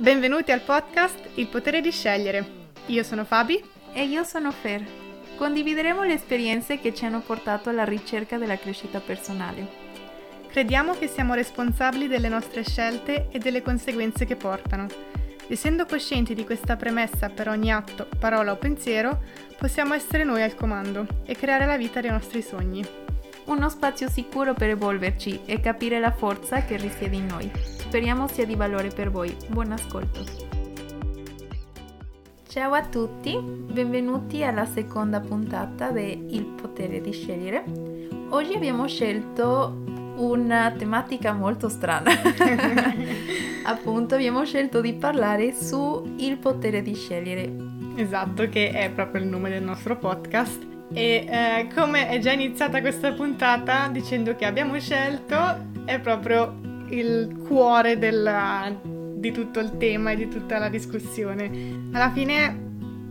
Benvenuti al podcast Il potere di scegliere. Io sono Fabi e io sono Fer. Condivideremo le esperienze che ci hanno portato alla ricerca della crescita personale. Crediamo che siamo responsabili delle nostre scelte e delle conseguenze che portano. Essendo coscienti di questa premessa per ogni atto, parola o pensiero, possiamo essere noi al comando e creare la vita dei nostri sogni. Uno spazio sicuro per evolverci e capire la forza che risiede in noi. Speriamo sia di valore per voi. Buon ascolto. Ciao a tutti, benvenuti alla seconda puntata di Il potere di scegliere. Oggi abbiamo scelto una tematica molto strana. Appunto, abbiamo scelto di parlare su il potere di scegliere. Esatto, che è proprio il nome del nostro podcast. E eh, come è già iniziata questa puntata dicendo che abbiamo scelto, è proprio il cuore della, di tutto il tema e di tutta la discussione. Alla fine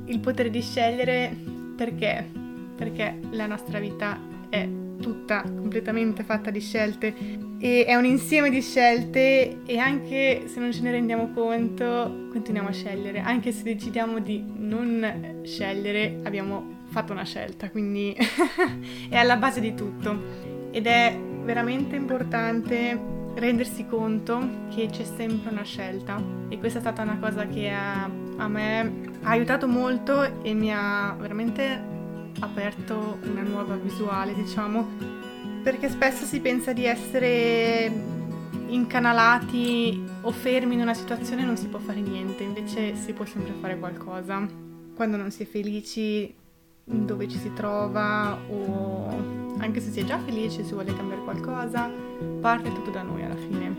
il potere di scegliere perché? Perché la nostra vita è tutta completamente fatta di scelte e è un insieme di scelte e anche se non ce ne rendiamo conto continuiamo a scegliere, anche se decidiamo di non scegliere abbiamo fatto una scelta, quindi è alla base di tutto ed è veramente importante rendersi conto che c'è sempre una scelta e questa è stata una cosa che a, a me ha aiutato molto e mi ha veramente aperto una nuova visuale, diciamo, perché spesso si pensa di essere incanalati o fermi in una situazione e non si può fare niente, invece si può sempre fare qualcosa. Quando non si è felici dove ci si trova o anche se si è già felice, si vuole cambiare qualcosa, parte tutto da noi alla fine.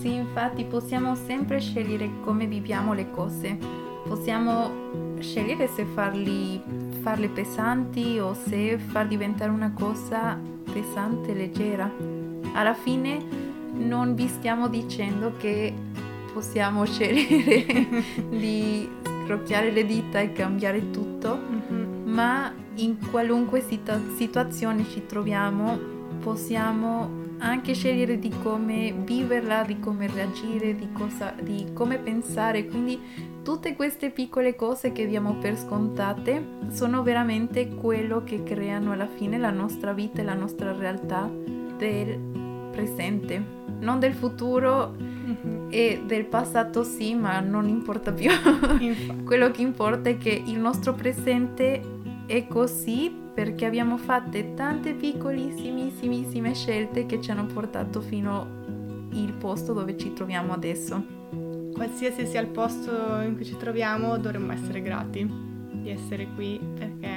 Sì, infatti possiamo sempre scegliere come viviamo le cose. Possiamo scegliere se farli, farle pesanti o se far diventare una cosa pesante e leggera. Alla fine non vi stiamo dicendo che possiamo scegliere di scrocchiare le dita e cambiare tutto, mm-hmm. ma in qualunque situ- situazione ci troviamo possiamo anche scegliere di come viverla, di come reagire, di, cosa, di come pensare. Quindi tutte queste piccole cose che diamo per scontate sono veramente quello che creano alla fine la nostra vita e la nostra realtà del presente. Non del futuro mm-hmm. e del passato sì, ma non importa più. quello che importa è che il nostro presente è così perché abbiamo fatto tante piccolissimissime scelte che ci hanno portato fino al posto dove ci troviamo adesso. Qualsiasi sia il posto in cui ci troviamo dovremmo essere grati di essere qui perché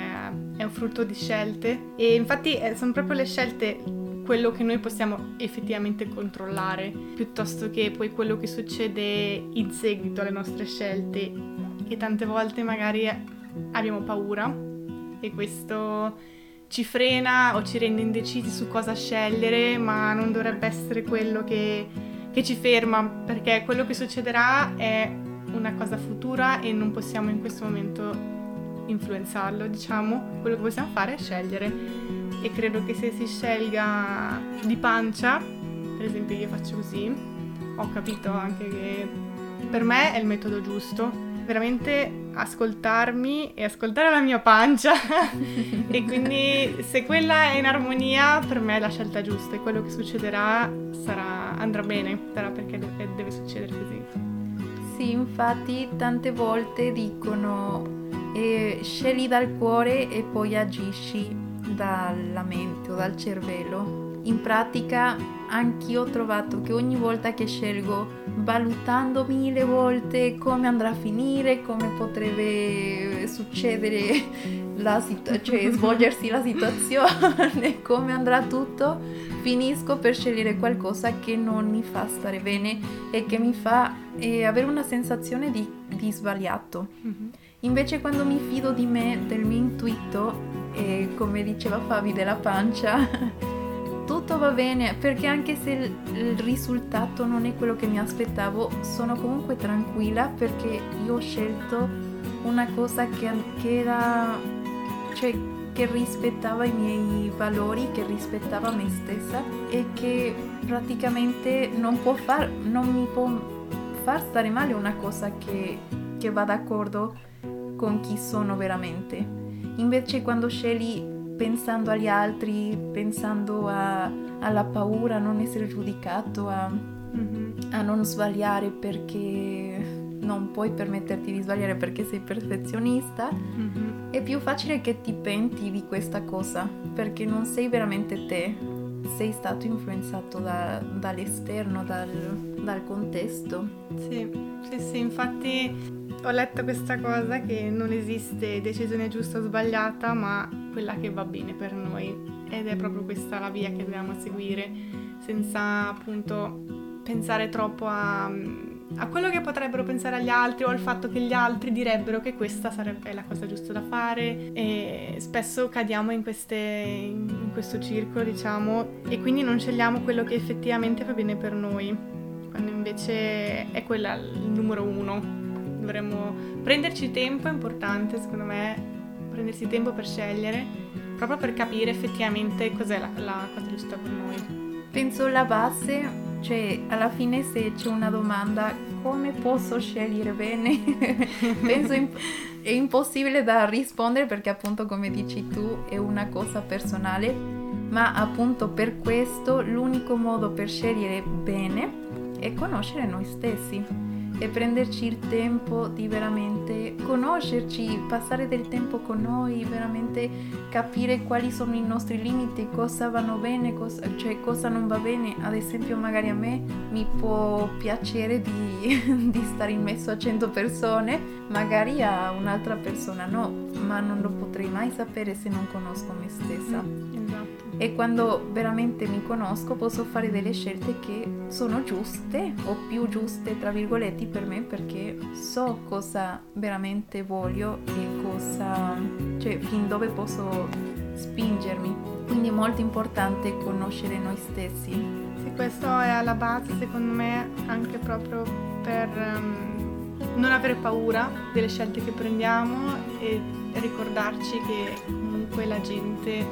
è un frutto di scelte e infatti eh, sono proprio le scelte quello che noi possiamo effettivamente controllare piuttosto che poi quello che succede in seguito alle nostre scelte e tante volte magari abbiamo paura e questo ci frena o ci rende indecisi su cosa scegliere, ma non dovrebbe essere quello che, che ci ferma, perché quello che succederà è una cosa futura e non possiamo in questo momento influenzarlo, diciamo. Quello che possiamo fare è scegliere e credo che se si scelga di pancia, per esempio io faccio così, ho capito anche che per me è il metodo giusto veramente ascoltarmi e ascoltare la mia pancia. E quindi se quella è in armonia per me è la scelta giusta e quello che succederà sarà, andrà bene, sarà perché deve, deve succedere così. Sì, infatti tante volte dicono eh, scegli dal cuore e poi agisci dalla mente o dal cervello in pratica anch'io ho trovato che ogni volta che scelgo, valutando mille volte come andrà a finire, come potrebbe succedere la situ- cioè svolgersi la situazione, come andrà tutto, finisco per scegliere qualcosa che non mi fa stare bene e che mi fa eh, avere una sensazione di, di sbagliato. Mm-hmm. Invece quando mi fido di me, del mio intuito, e come diceva Fabi della pancia, tutto va bene perché anche se il, risultato non è quello che mi aspettavo, sono comunque tranquilla perché io ho scelto una cosa che, che era, cioè, che rispettava i miei valori, che rispettava me stessa e che praticamente non può far, non mi può far stare male una cosa che, che va d'accordo con chi sono veramente. Invece quando scegli pensando agli altri, pensando a, alla paura, a non essere giudicato, a, mm-hmm. a non sbagliare perché non puoi permetterti di sbagliare perché sei perfezionista, mm-hmm. è più facile che ti penti di questa cosa perché non sei veramente te, sei stato influenzato da, dall'esterno, dal, dal contesto. Sì, sì, sì, infatti ho letto questa cosa che non esiste decisione giusta o sbagliata, ma quella che va bene per noi. Ed è proprio questa la via che dobbiamo seguire, senza appunto pensare troppo a, a quello che potrebbero pensare agli altri o al fatto che gli altri direbbero che questa sarebbe la cosa giusta da fare. E spesso cadiamo in, queste, in questo circolo, diciamo, e quindi non scegliamo quello che effettivamente va bene per noi, quando invece è quella il numero uno dovremmo prenderci tempo, è importante secondo me prendersi tempo per scegliere, proprio per capire effettivamente cos'è la, la cosa giusta per noi. Penso la base, cioè alla fine se c'è una domanda come posso scegliere bene, penso imp- è impossibile da rispondere perché appunto come dici tu è una cosa personale, ma appunto per questo l'unico modo per scegliere bene è conoscere noi stessi e prenderci il tempo di veramente conoscerci, passare del tempo con noi, veramente capire quali sono i nostri limiti, cosa vanno bene, cosa, cioè cosa non va bene. Ad esempio magari a me mi può piacere di, di stare in mezzo a 100 persone, magari a un'altra persona no, ma non lo potrei mai sapere se non conosco me stessa. Esatto e quando veramente mi conosco posso fare delle scelte che sono giuste o più giuste tra virgolette per me perché so cosa veramente voglio e cosa cioè fin dove posso spingermi. Quindi è molto importante conoscere noi stessi. Sì questo è alla base secondo me anche proprio per um, non avere paura delle scelte che prendiamo e ricordarci che comunque la gente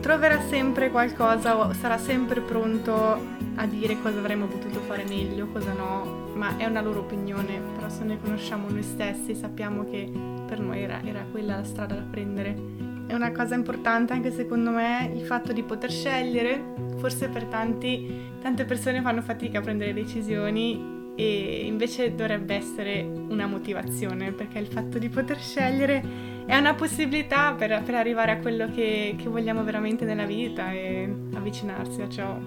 troverà sempre qualcosa o sarà sempre pronto a dire cosa avremmo potuto fare meglio, cosa no, ma è una loro opinione, però se noi conosciamo noi stessi sappiamo che per noi era, era quella la strada da prendere. È una cosa importante anche secondo me il fatto di poter scegliere, forse per tanti, tante persone fanno fatica a prendere decisioni e invece dovrebbe essere una motivazione perché il fatto di poter scegliere è una possibilità per, per arrivare a quello che, che, vogliamo veramente nella vita e avvicinarsi a ciò.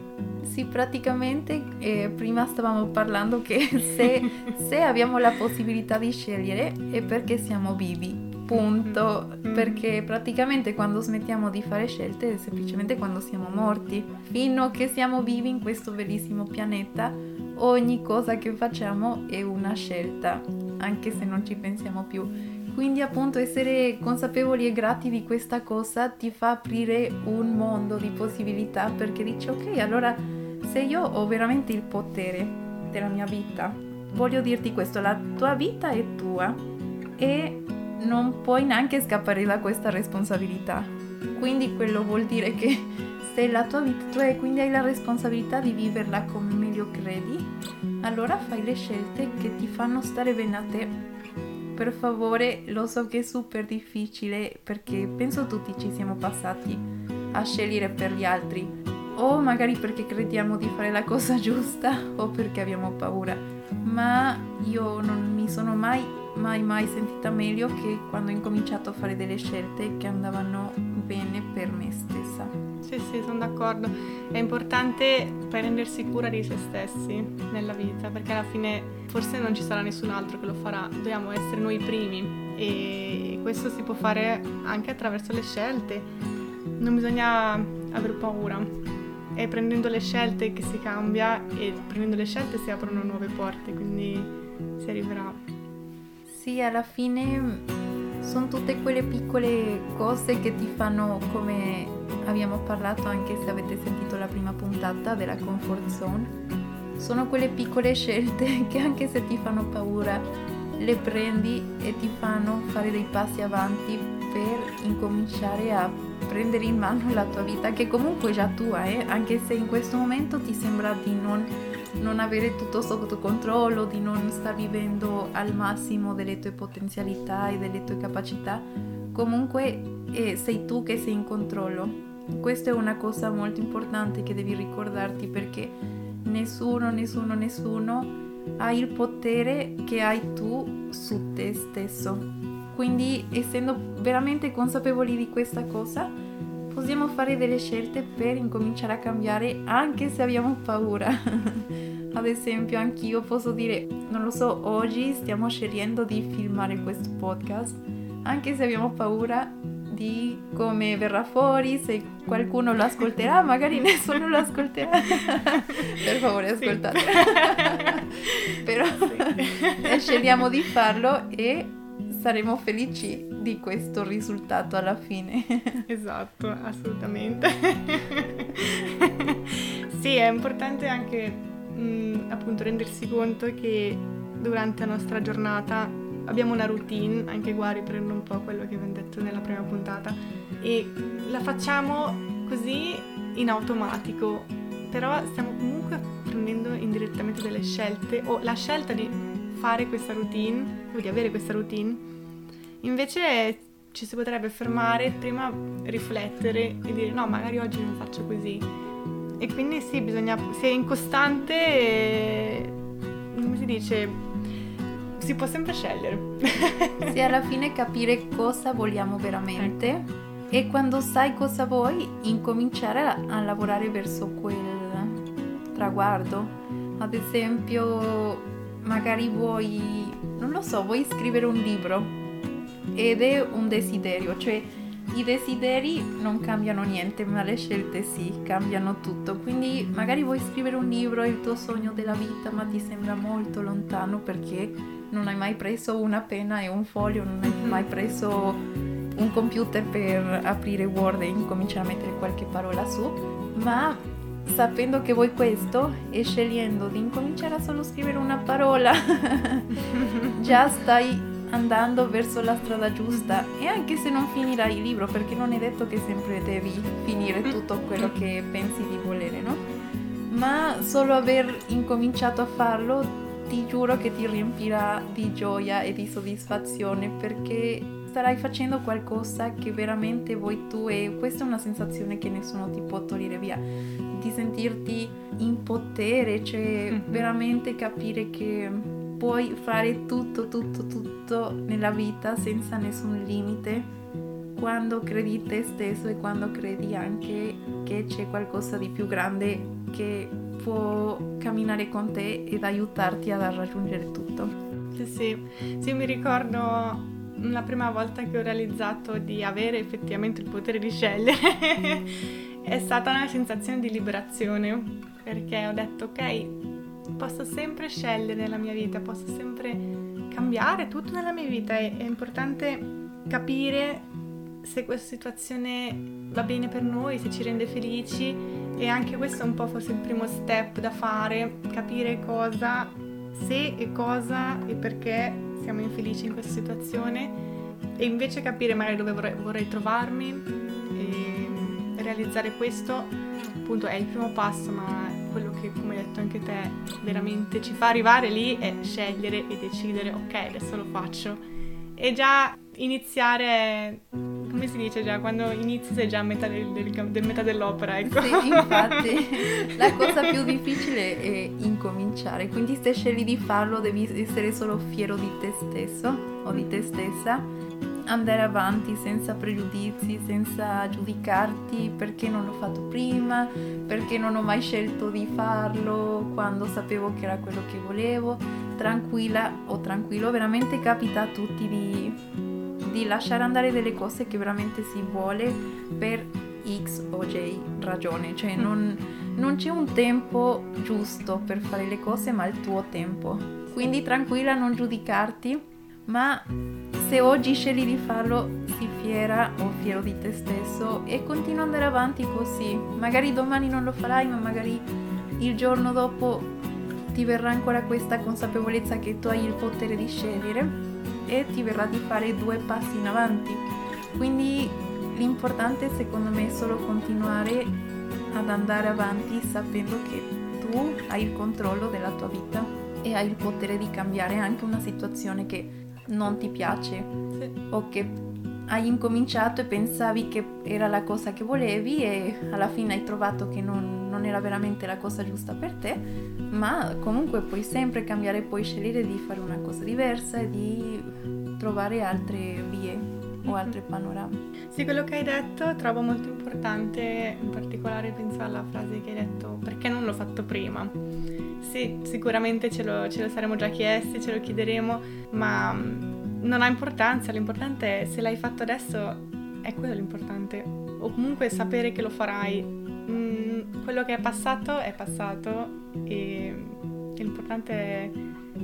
Sì, praticamente eh, prima stavamo parlando che se, se, abbiamo la possibilità di scegliere è perché siamo vivi. Punto, mm-hmm. perché praticamente quando smettiamo di fare scelte è semplicemente quando siamo morti. Fino a che siamo vivi in questo bellissimo pianeta, ogni cosa che facciamo è una scelta, anche se non ci pensiamo più. Quindi appunto essere consapevoli e grati di questa cosa ti fa aprire un mondo di possibilità perché dici ok, allora se io ho veramente il potere della mia vita, voglio dirti questo, la tua vita è tua e non puoi neanche scappare da questa responsabilità. Quindi quello vuol dire che se la tua vita tu hai, quindi hai la responsabilità di viverla come meglio credi, allora fai le scelte che ti fanno stare bene a te. Per favore, lo so che è super difficile perché penso tutti ci siamo passati a scegliere per gli altri, o magari perché crediamo di fare la cosa giusta o perché abbiamo paura, ma io non mi sono mai, mai, mai sentita meglio che quando ho incominciato a fare delle scelte che andavano bene per me stessa. Sì, sì, sono d'accordo. È importante prendersi cura di se stessi nella vita, perché alla fine forse non ci sarà nessun altro che lo farà, dobbiamo essere noi i primi e questo si può fare anche attraverso le scelte. Non bisogna avere paura. È prendendo le scelte che si cambia e prendendo le scelte si aprono nuove porte, quindi si arriverà. Sì, alla fine sono tutte quelle piccole cose che ti fanno, come abbiamo parlato anche se avete sentito la prima puntata della comfort zone, sono quelle piccole scelte che anche se ti fanno paura, le prendi e ti fanno fare dei passi avanti per incominciare a prendere in mano la tua vita, che comunque è già tua, eh? anche se in questo momento ti sembra di non, non avere tutto sotto controllo, di non star vivendo al massimo delle tue potenzialità e delle tue capacità, comunque eh, sei tu che sei in controllo. Questa è una cosa molto importante che devi ricordarti perché nessuno, nessuno, nessuno ha il potere che hai tu su te stesso. Quindi, essendo veramente consapevoli di questa cosa, possiamo fare delle scelte per incominciare a cambiare anche se abbiamo paura. Ad esempio, anch'io posso dire, non lo so, oggi stiamo scegliendo di filmare questo podcast, anche se abbiamo paura di come verrà fuori, se qualcuno lo ascolterà, magari nessuno lo ascolterà. per favore, ascoltate. Però sì. scegliamo di farlo e saremo felici di questo risultato alla fine. Esatto, assolutamente. sì, è importante anche mh, mm, appunto rendersi conto che durante la nostra giornata abbiamo una routine, anche qua riprendo un po' quello che abbiamo detto nella prima puntata, e la facciamo così in automatico, però stiamo comunque prendendo indirettamente delle scelte o la scelta di fare questa routine o di avere questa routine, invece ci si potrebbe fermare, prima riflettere e dire no, magari oggi non faccio così. E quindi sì, bisogna, se è incostante, come si dice, si può sempre scegliere. sì, alla fine capire cosa vogliamo veramente ecco. e quando sai cosa vuoi, incominciare a, a lavorare verso quel traguardo. Ad esempio, magari vuoi, non lo so, vuoi scrivere un libro ed è un desiderio, cioè i desideri non cambiano niente, ma le scelte sì, cambiano tutto. Quindi magari vuoi scrivere un libro, è il tuo sogno della vita, ma ti sembra molto lontano perché non hai mai preso una penna e un foglio, non hai mm-hmm. mai preso un computer per aprire Word e incominciare a mettere qualche parola su, ma sapendo che vuoi questo e scegliendo di incominciare a solo scrivere una parola, già stai andando verso la strada giusta e anche se non finirai il libro perché non è detto che sempre devi finire tutto quello che pensi di volere, no? Ma solo aver incominciato a farlo ti giuro che ti riempirà di gioia e di soddisfazione perché starai facendo qualcosa che veramente vuoi tu e questa è una sensazione che nessuno ti può togliere via di sentirti in potere cioè mm-hmm. veramente capire che puoi fare tutto tutto tutto nella vita senza nessun limite quando credi te stesso e quando credi anche che c'è qualcosa di più grande che può camminare con te ed aiutarti ad raggiungere tutto. Sì, sì, sì, mi ricordo la prima volta che ho realizzato di avere effettivamente il potere di scegliere è stata una sensazione di liberazione perché ho detto ok, posso sempre scegliere nella mia vita, posso sempre cambiare tutto nella mia vita e è importante capire se questa situazione va bene per noi, se ci rende felici e anche questo è un po' forse il primo step da fare, capire cosa, se e cosa e perché siamo infelici in questa situazione e invece capire magari dove vorrei, vorrei trovarmi e realizzare questo appunto è il primo passo ma quello che come hai detto anche te veramente ci fa arrivare lì è scegliere e decidere ok adesso lo faccio. E già iniziare come si dice già, quando inizi sei già a metà, del, del, del metà dell'opera, ecco. Sì, infatti, la cosa più difficile è incominciare, quindi se scegli di farlo devi essere solo fiero di te stesso o di te stessa, andare avanti senza pregiudizi, senza giudicarti perché non l'ho fatto prima, perché non ho mai scelto di farlo quando sapevo che era quello che volevo, tranquilla o tranquillo, veramente capita a tutti di di lasciare andare delle cose che veramente si vuole per X o Y ragione, cioè non, non c'è un tempo giusto per fare le cose, ma il tuo tempo. Quindi tranquilla, non giudicarti, ma se oggi scegli di farlo, sii fiera o fiero di te stesso e continua ad andare avanti così. Magari domani non lo farai, ma magari il giorno dopo ti verrà ancora questa consapevolezza che tu hai il potere di scegliere e ti verrà di fare due passi in avanti. Quindi l'importante secondo me è solo continuare ad andare avanti sapendo che tu hai il controllo della tua vita e hai il potere di cambiare anche una situazione che non ti piace sì. o che hai incominciato e pensavi che era la cosa che volevi e alla fine hai trovato che non, non, era veramente la cosa giusta per te, ma comunque puoi sempre cambiare, puoi scegliere di fare una cosa diversa e di trovare altre vie o altri panorami. Sì, quello che hai detto trovo molto importante, in particolare penso alla frase che hai detto perché non l'ho fatto prima. Sì, sicuramente ce lo, ce lo saremmo già chiesti, ce lo chiederemo, ma non ha importanza, l'importante è se l'hai fatto adesso, è quello l'importante. O comunque sapere che lo farai. Mm, quello che è passato è passato e l'importante è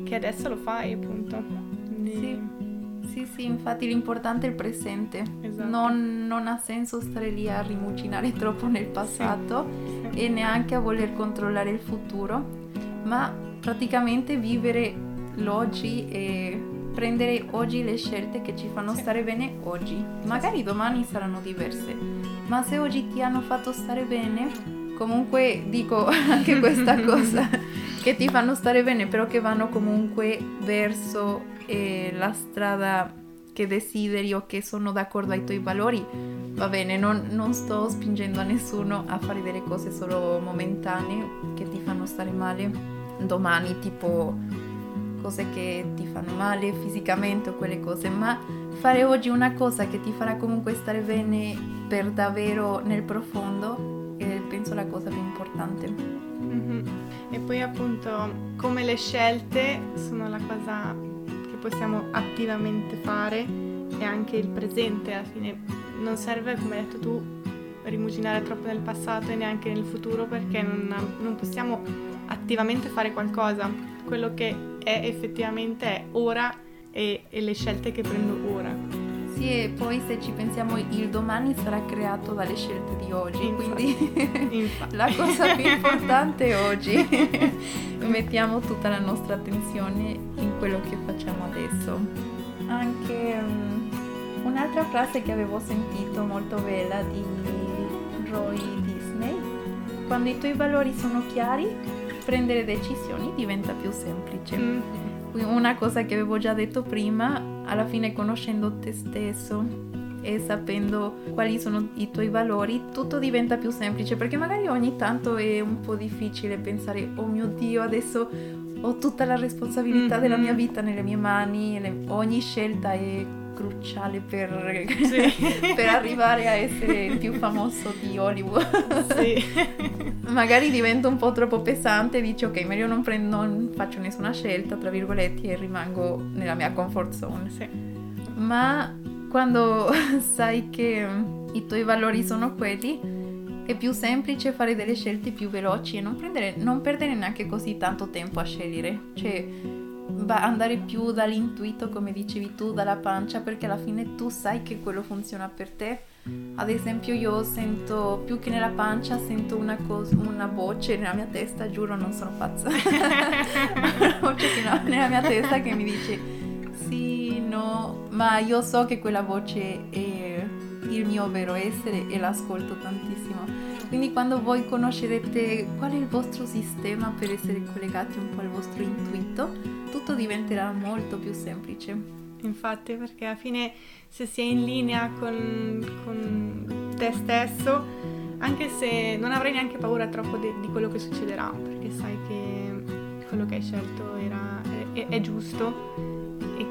che adesso lo fai, appunto. Quindi... Sì. Sì, sì, infatti l'importante è il presente. Esatto. Non, non, ha senso stare lì a rimucinare troppo nel passato sì, sì. e neanche a voler controllare il futuro, ma praticamente vivere l'oggi e prendere oggi le scelte che ci fanno sì. stare bene oggi. Magari domani saranno diverse, ma se oggi ti hanno fatto stare bene, comunque dico anche questa cosa, che ti fanno stare bene, però che vanno comunque verso eh, la strada che desideri o che sono d'accordo ai tuoi valori, va bene, non, non, sto spingendo a nessuno a fare delle cose solo momentanee che ti stare male domani, tipo cose che ti fanno male fisicamente o quelle cose, ma fare oggi una cosa che ti farà comunque stare bene per davvero nel profondo è penso la cosa più importante. Mm-hmm. E poi appunto come le scelte sono la cosa che possiamo attivamente fare e anche il presente alla fine non serve come hai detto tu rimuginare troppo nel passato e neanche nel futuro perché non, non possiamo attivamente fare qualcosa. Quello che è effettivamente ora e, e le scelte che prendo ora. Sì, e poi se ci pensiamo il domani sarà creato dalle scelte di oggi, infatti, quindi infatti. la cosa più importante è oggi. Mettiamo tutta la nostra attenzione in quello che facciamo adesso. Anche um, un'altra frase che avevo sentito molto bella di Roy Disney, quando i tuoi valori sono chiari, prendere decisioni diventa più semplice. Mm. Una cosa che avevo già detto prima, alla fine conoscendo te stesso e sapendo quali sono i tuoi valori, tutto diventa più semplice perché magari ogni tanto è un po' difficile pensare, oh mio Dio, adesso ho tutta la responsabilità mm-hmm. della mia vita nelle mie mani, le, ogni scelta è cruciale per, sì. per, arrivare a essere il più famoso di Hollywood. Sì. Magari diventa un po' troppo pesante e dici ok, meglio non, prendo, non faccio nessuna scelta, tra virgolette, e rimango nella mia comfort zone. Sì. Ma quando sai che i tuoi valori sono quelli, è più semplice fare delle scelte più veloci e non, prendere, non perdere neanche così tanto tempo a scegliere. Cioè, andare più dall'intuito, come dicevi tu, dalla pancia, perché alla fine tu sai che quello funziona per te. Ad esempio io sento più che nella pancia, sento una, cosa, una voce nella mia testa, giuro non sono pazza, una voce nella mia testa che mi dice sì, no, ma io so che quella voce è il mio vero essere e l'ascolto tantissimo. Quindi quando voi conoscerete qual è il vostro sistema per essere collegati un po' al vostro intuito, tutto diventerà molto più semplice. Infatti, perché alla fine se si è in linea con, con te stesso, anche se non avrai neanche paura troppo de, di quello che succederà, perché sai che quello che hai scelto era, è, è giusto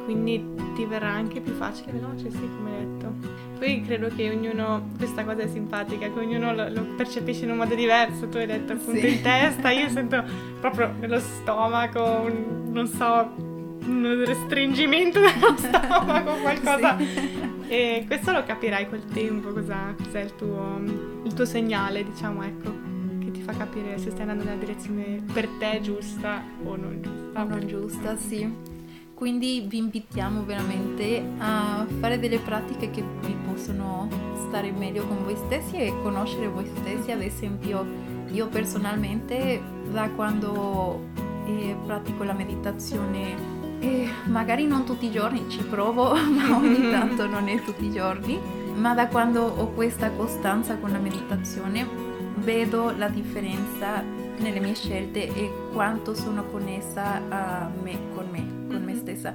quindi ti verrà anche più facile veloce, sì, come hai detto. Poi credo che ognuno, questa cosa è simpatica, che ognuno lo, lo percepisce in un modo diverso, tu hai detto appunto sì. in testa, io sento proprio nello stomaco, un, non so, un restringimento dello stomaco, qualcosa. Sì. E questo lo capirai col tempo, cosa, cos'è il tuo, il tuo segnale, diciamo, ecco, che ti fa capire se stai andando nella direzione per te giusta o non giusta. O non giusta, sì. Quindi vi invitiamo veramente a fare delle pratiche che vi possono stare meglio con voi stessi e conoscere voi stessi. Ad esempio, io personalmente da quando eh, pratico la meditazione, eh, magari non tutti i giorni, ci provo, ma ogni tanto non è tutti i giorni, ma da quando ho questa costanza con la meditazione vedo la differenza nelle mie scelte e quanto sono connessa a me, con me, con me stessa.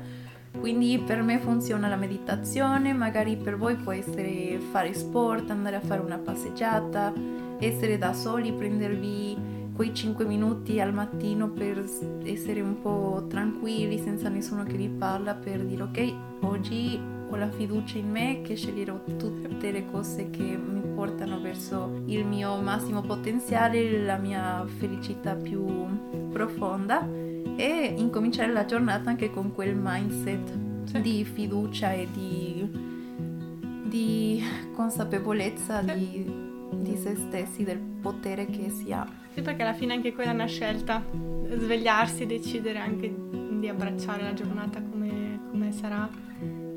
Quindi per me funziona la meditazione, magari per voi può essere fare sport, andare a fare una passeggiata, essere da soli, prendervi quei 5 minuti al mattino per essere un po' tranquilli senza nessuno che vi parla per dire ok, oggi ho la fiducia in me che sceglierò tutte le cose che mi portano verso il mio massimo potenziale, la mia felicità più profonda e incominciare la giornata anche con quel mindset sì. di fiducia e di, di consapevolezza sì. di, di se stessi, del potere che si ha. Sì, perché alla fine anche quella è una scelta, svegliarsi, decidere anche di abbracciare la giornata come, come sarà.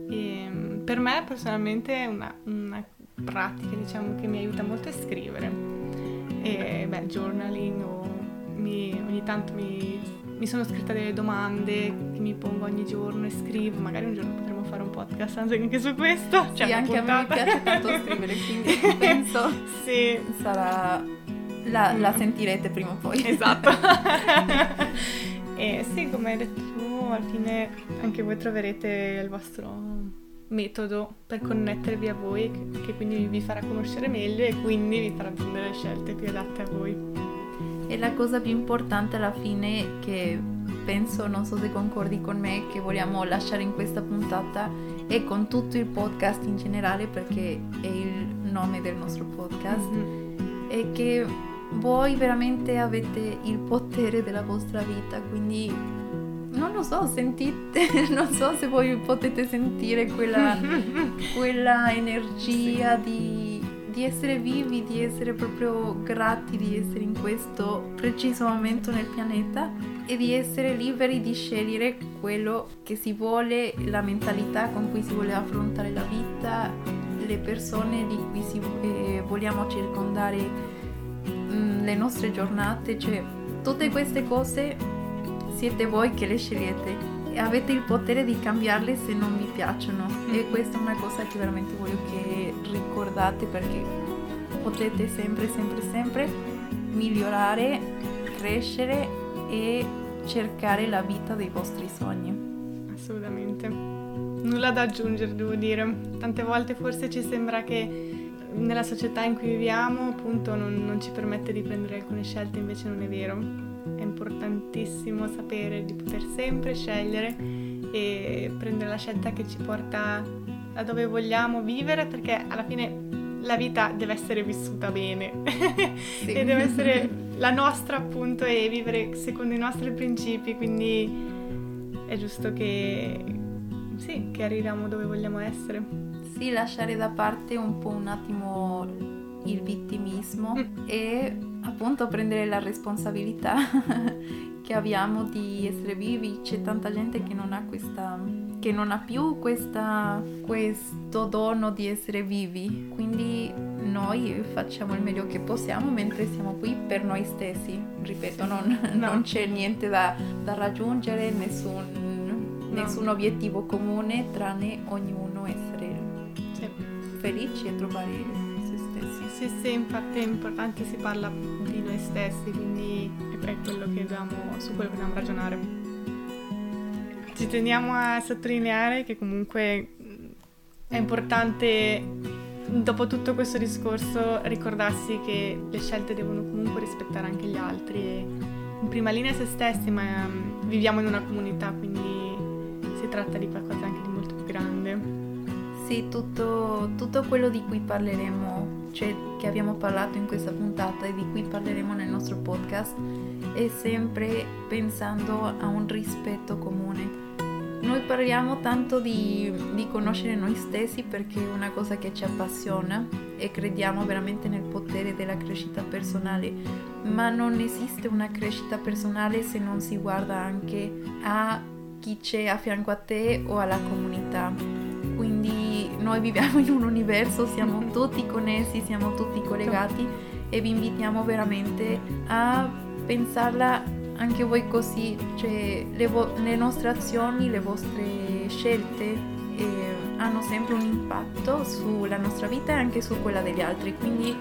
E per me personalmente è una, una, pratica diciamo, che mi aiuta molto a scrivere. E beh, journaling o mi, ogni tanto mi, mi, sono scritta delle domande che mi pongo ogni giorno e scrivo, magari un giorno potremo fare un podcast anche su questo. Sì, anche puntata. a me piace tanto scrivere, quindi penso sì. sarà la, la sentirete prima o poi. Esatto. e sì, come hai detto tu, alla fine anche voi troverete il vostro metodo per connettervi a voi che, che quindi vi farà conoscere meglio e quindi vi farà prendere le scelte più adatte a voi. E la cosa più importante alla fine che penso, non so se concordi con me, che vogliamo lasciare in questa puntata e con tutto il podcast in generale perché è il nome del nostro podcast, mm-hmm. è che voi veramente avete il potere della vostra vita, quindi non lo so, sentite, non so se voi potete sentire quella, quella energia sì. di, di, essere vivi, di essere proprio grati di essere in questo preciso momento nel pianeta e di essere liberi di scegliere quello che si vuole, la mentalità con cui si vuole affrontare la vita, le persone di cui si, eh, vogliamo circondare Mm, le nostre giornate, cioè tutte queste cose siete voi che le scegliete avete il potere di cambiarle se non vi piacciono e mm. questa è una cosa che veramente voglio che ricordate perché potete sempre, sempre, sempre migliorare, crescere e cercare la vita dei vostri sogni. Assolutamente. Nulla da aggiungere, devo dire. Tante volte forse ci sembra che nella società in cui viviamo appunto non, non, ci permette di prendere alcune scelte, invece non è vero. È importantissimo sapere di poter sempre scegliere e prendere la scelta che ci porta a dove vogliamo vivere perché alla fine la vita deve essere vissuta bene sì. e deve essere la nostra appunto e vivere secondo i nostri principi, quindi è giusto che, sì, che arriviamo dove vogliamo essere sì, lasciare da parte un po' un attimo il vittimismo mm. e appunto prendere la responsabilità che abbiamo di essere vivi. C'è tanta gente che non ha questa che non ha più questa, questo dono di essere vivi. Quindi noi facciamo il meglio che possiamo mentre siamo qui per noi stessi. Ripeto, non, no. non c'è niente da, da raggiungere, nessun, no. nessun obiettivo comune, tranne ognuno essere felici e trovare. Sì, sì, infatti è importante, si parla di noi stessi, quindi è quello che dobbiamo, su quello che dobbiamo ragionare. Ci teniamo a sottolineare che comunque è importante, dopo tutto questo discorso, ricordarsi che le scelte devono comunque rispettare anche gli altri e in prima linea se stessi, ma um, viviamo in una comunità, quindi si tratta di qualcosa anche di molto più grande. Sì, tutto, tutto quello di cui parleremo, cioè che abbiamo parlato in questa puntata e di cui parleremo nel nostro podcast, è sempre pensando a un rispetto comune. Noi parliamo tanto di, di, conoscere noi stessi perché è una cosa che ci appassiona e crediamo veramente nel potere della crescita personale, ma non esiste una crescita personale se non si guarda anche a chi c'è a fianco a te o alla comunità quindi noi viviamo in un universo, siamo tutti connessi, siamo tutti collegati e vi invitiamo veramente a pensarla anche voi così, cioè le, vo- le nostre azioni, le vostre scelte eh, hanno sempre un impatto sulla nostra vita e anche su quella degli altri, quindi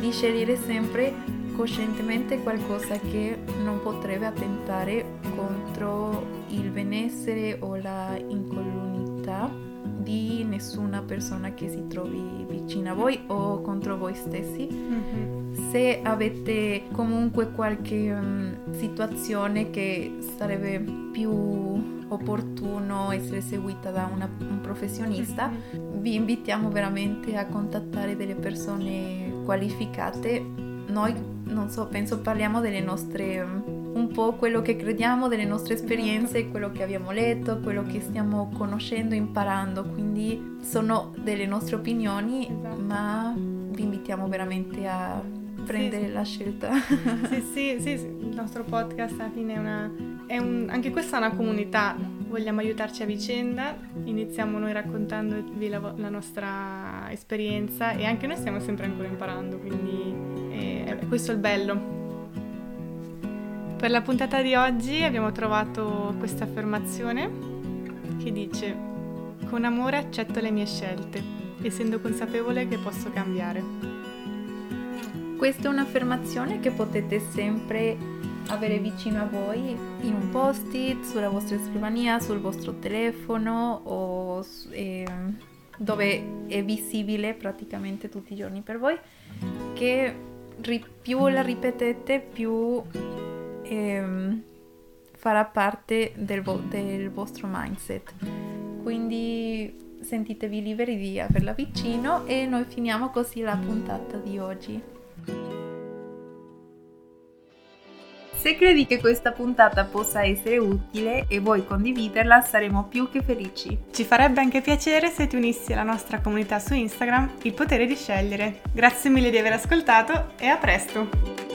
di scegliere sempre coscientemente qualcosa che non potrebbe attentare contro il benessere o la incolumità di nessuna persona che si trovi vicina a voi o contro voi stessi. Mm-hmm. Se avete comunque qualche um, situazione che sarebbe più opportuno essere seguita da una, un professionista, mm-hmm. vi invitiamo veramente a contattare delle persone qualificate. Noi, non so, penso parliamo delle nostre um, un po' quello che crediamo, delle nostre esperienze, quello che abbiamo letto, quello che stiamo conoscendo, imparando, quindi sono delle nostre opinioni, esatto. ma vi invitiamo veramente a prendere sì, la scelta. Sì, sì, sì, sì, il nostro podcast alla fine è una... È un, anche questa è una comunità, vogliamo aiutarci a vicenda, iniziamo noi raccontandovi la, la nostra esperienza e anche noi stiamo sempre ancora imparando, quindi è, è questo è il bello per la puntata di oggi abbiamo trovato questa affermazione che dice con amore accetto le mie scelte, essendo consapevole che posso cambiare. Questa è un'affermazione che potete sempre avere vicino a voi in un post-it, sulla vostra scrivania, sul vostro telefono o eh, dove è visibile praticamente tutti i giorni per voi, che più la ripetete più ehm, farà parte del, vo- del vostro mindset. Quindi sentitevi liberi di averla vicino e noi finiamo così la puntata di oggi. Se credi che questa puntata possa essere utile e vuoi condividerla, saremo più che felici. Ci farebbe anche piacere se ti unissi alla nostra comunità su Instagram, Il potere di scegliere. Grazie mille di aver ascoltato e a presto!